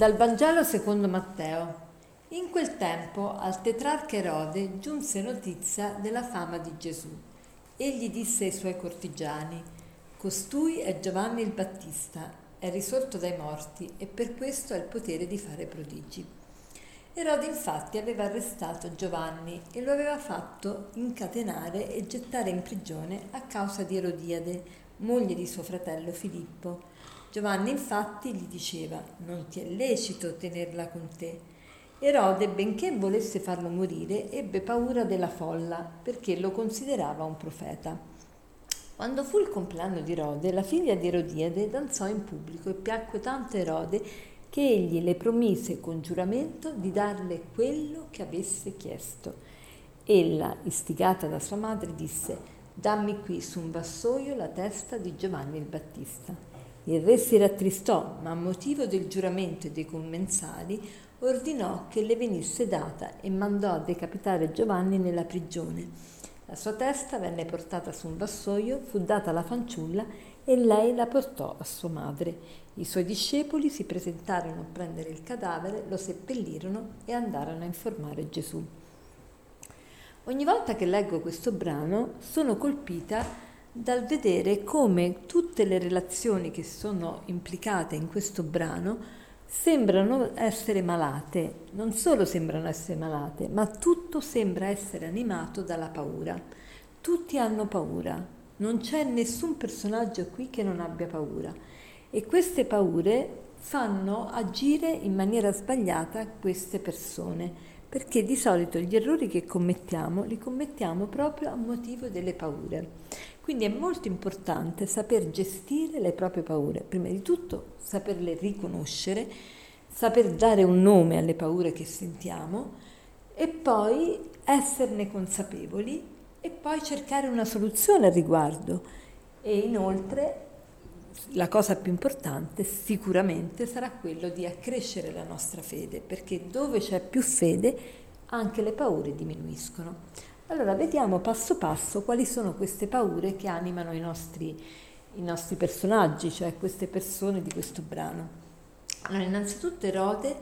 Dal Vangelo secondo Matteo. In quel tempo al tetrarca Erode giunse notizia della fama di Gesù. Egli disse ai suoi cortigiani, Costui è Giovanni il Battista, è risorto dai morti e per questo ha il potere di fare prodigi. Erode infatti aveva arrestato Giovanni e lo aveva fatto incatenare e gettare in prigione a causa di Erodiade, moglie di suo fratello Filippo. Giovanni infatti gli diceva, non ti è lecito tenerla con te. Erode, benché volesse farlo morire, ebbe paura della folla perché lo considerava un profeta. Quando fu il compleanno di Erode, la figlia di Erodiade danzò in pubblico e piacque tanto Erode che egli le promise con giuramento di darle quello che avesse chiesto. Ella, istigata da sua madre, disse: Dammi qui su un vassoio la testa di Giovanni il Battista. Il re si rattristò, ma a motivo del giuramento dei commensali ordinò che le venisse data e mandò a decapitare Giovanni nella prigione. La sua testa venne portata su un vassoio, fu data alla fanciulla e lei la portò a sua madre. I suoi discepoli si presentarono a prendere il cadavere, lo seppellirono e andarono a informare Gesù. Ogni volta che leggo questo brano sono colpita dal vedere come tutte le relazioni che sono implicate in questo brano sembrano essere malate, non solo sembrano essere malate, ma tutto sembra essere animato dalla paura. Tutti hanno paura, non c'è nessun personaggio qui che non abbia paura e queste paure fanno agire in maniera sbagliata queste persone, perché di solito gli errori che commettiamo li commettiamo proprio a motivo delle paure. Quindi è molto importante saper gestire le proprie paure, prima di tutto saperle riconoscere, saper dare un nome alle paure che sentiamo e poi esserne consapevoli e poi cercare una soluzione al riguardo. E inoltre la cosa più importante sicuramente sarà quello di accrescere la nostra fede, perché dove c'è più fede anche le paure diminuiscono. Allora vediamo passo passo quali sono queste paure che animano i nostri, i nostri personaggi, cioè queste persone di questo brano. Allora, innanzitutto Erode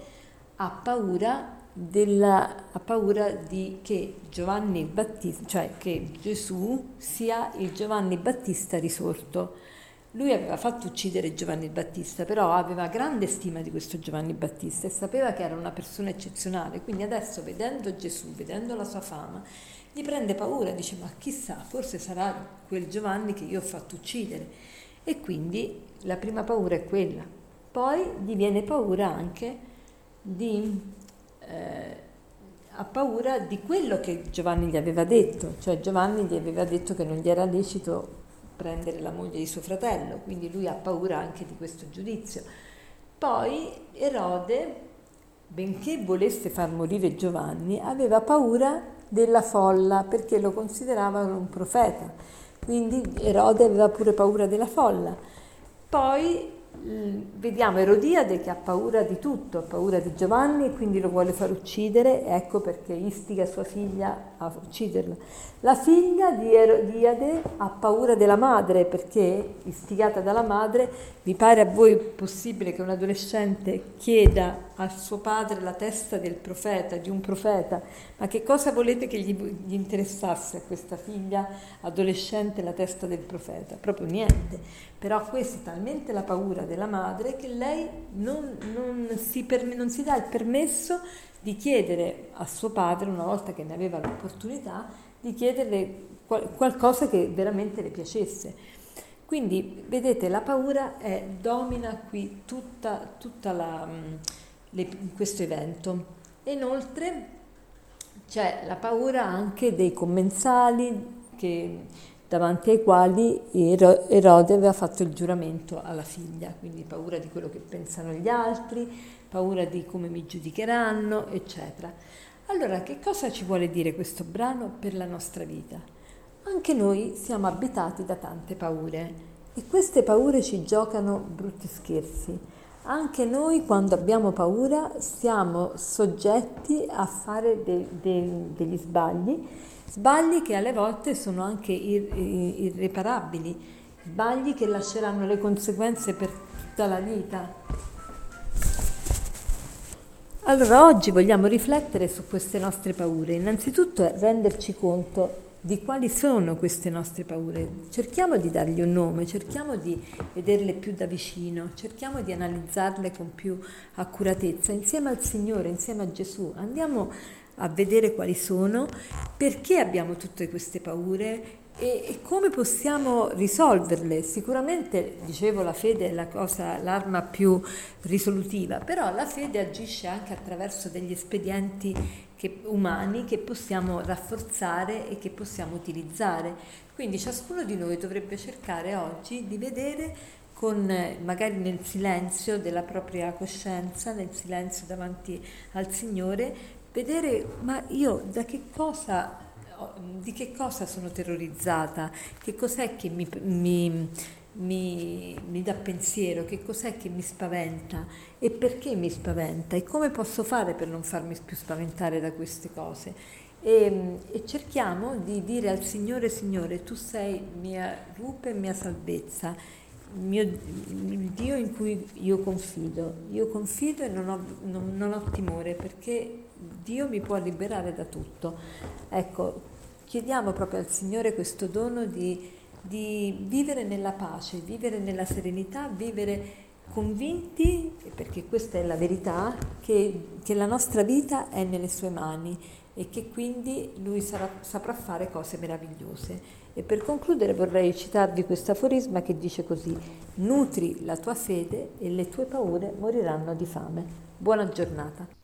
ha paura, della, ha paura di che Battista, cioè che Gesù sia il Giovanni Battista risorto. Lui aveva fatto uccidere Giovanni Battista, però aveva grande stima di questo Giovanni Battista e sapeva che era una persona eccezionale, quindi adesso vedendo Gesù, vedendo la sua fama, gli prende paura, dice ma chissà, forse sarà quel Giovanni che io ho fatto uccidere. E quindi la prima paura è quella. Poi gli viene paura anche di... Eh, ha paura di quello che Giovanni gli aveva detto, cioè Giovanni gli aveva detto che non gli era lecito prendere la moglie di suo fratello, quindi lui ha paura anche di questo giudizio. Poi Erode, benché volesse far morire Giovanni, aveva paura della folla perché lo consideravano un profeta. Quindi Erode aveva pure paura della folla. Poi vediamo Erodiade che ha paura di tutto, ha paura di Giovanni e quindi lo vuole far uccidere, ecco perché istiga sua figlia a ucciderlo. La figlia di Erodiade ha paura della madre perché, istigata dalla madre, vi pare a voi possibile che un adolescente chieda a suo padre la testa del profeta, di un profeta? Ma che cosa volete che gli, gli interessasse a questa figlia adolescente la testa del profeta? Proprio niente. Però questa è talmente la paura della madre che lei non, non, si, per, non si dà il permesso di chiedere a suo padre, una volta che ne aveva l'opportunità, di chiederle qualcosa che veramente le piacesse. Quindi, vedete, la paura è, domina qui tutta, tutta mm, questo evento. Inoltre c'è la paura anche dei commensali che, davanti ai quali Erode aveva fatto il giuramento alla figlia, quindi paura di quello che pensano gli altri, paura di come mi giudicheranno, eccetera. Allora, che cosa ci vuole dire questo brano per la nostra vita? Anche noi siamo abitati da tante paure e queste paure ci giocano brutti scherzi. Anche noi quando abbiamo paura siamo soggetti a fare de, de, degli sbagli, sbagli che alle volte sono anche ir, irreparabili, sbagli che lasceranno le conseguenze per tutta la vita. Allora, oggi vogliamo riflettere su queste nostre paure. Innanzitutto renderci conto di quali sono queste nostre paure. Cerchiamo di dargli un nome, cerchiamo di vederle più da vicino, cerchiamo di analizzarle con più accuratezza insieme al Signore, insieme a Gesù. Andiamo a vedere quali sono, perché abbiamo tutte queste paure e, e, come possiamo risolverle? Sicuramente, dicevo, la fede è la cosa, l'arma più risolutiva, però la fede agisce anche attraverso degli espedienti che, umani che possiamo rafforzare e che possiamo utilizzare. Quindi ciascuno di noi dovrebbe cercare oggi di vedere con magari nel silenzio della propria coscienza, nel silenzio davanti al Signore, vedere ma io da che cosa di che cosa sono terrorizzata, che cos'è che mi, mi, mi, mi, dà pensiero, che cos'è che mi spaventa e perché mi spaventa e come posso fare per non farmi più spaventare da queste cose. E, e cerchiamo di dire al Signore, Signore, tu sei mia rupe e mia salvezza, mio, il Dio in cui io confido. Io confido e non ho, non, non ho timore perché Dio mi può liberare da tutto. Ecco, chiediamo proprio al Signore questo dono di, di vivere nella pace, vivere nella serenità, vivere convinti, perché questa è la verità, che, che, la nostra vita è nelle sue mani e che quindi lui sarà, saprà fare cose meravigliose. E per concludere vorrei citarvi questo aforisma che dice così, nutri la tua fede e le tue paure moriranno di fame. Buona giornata.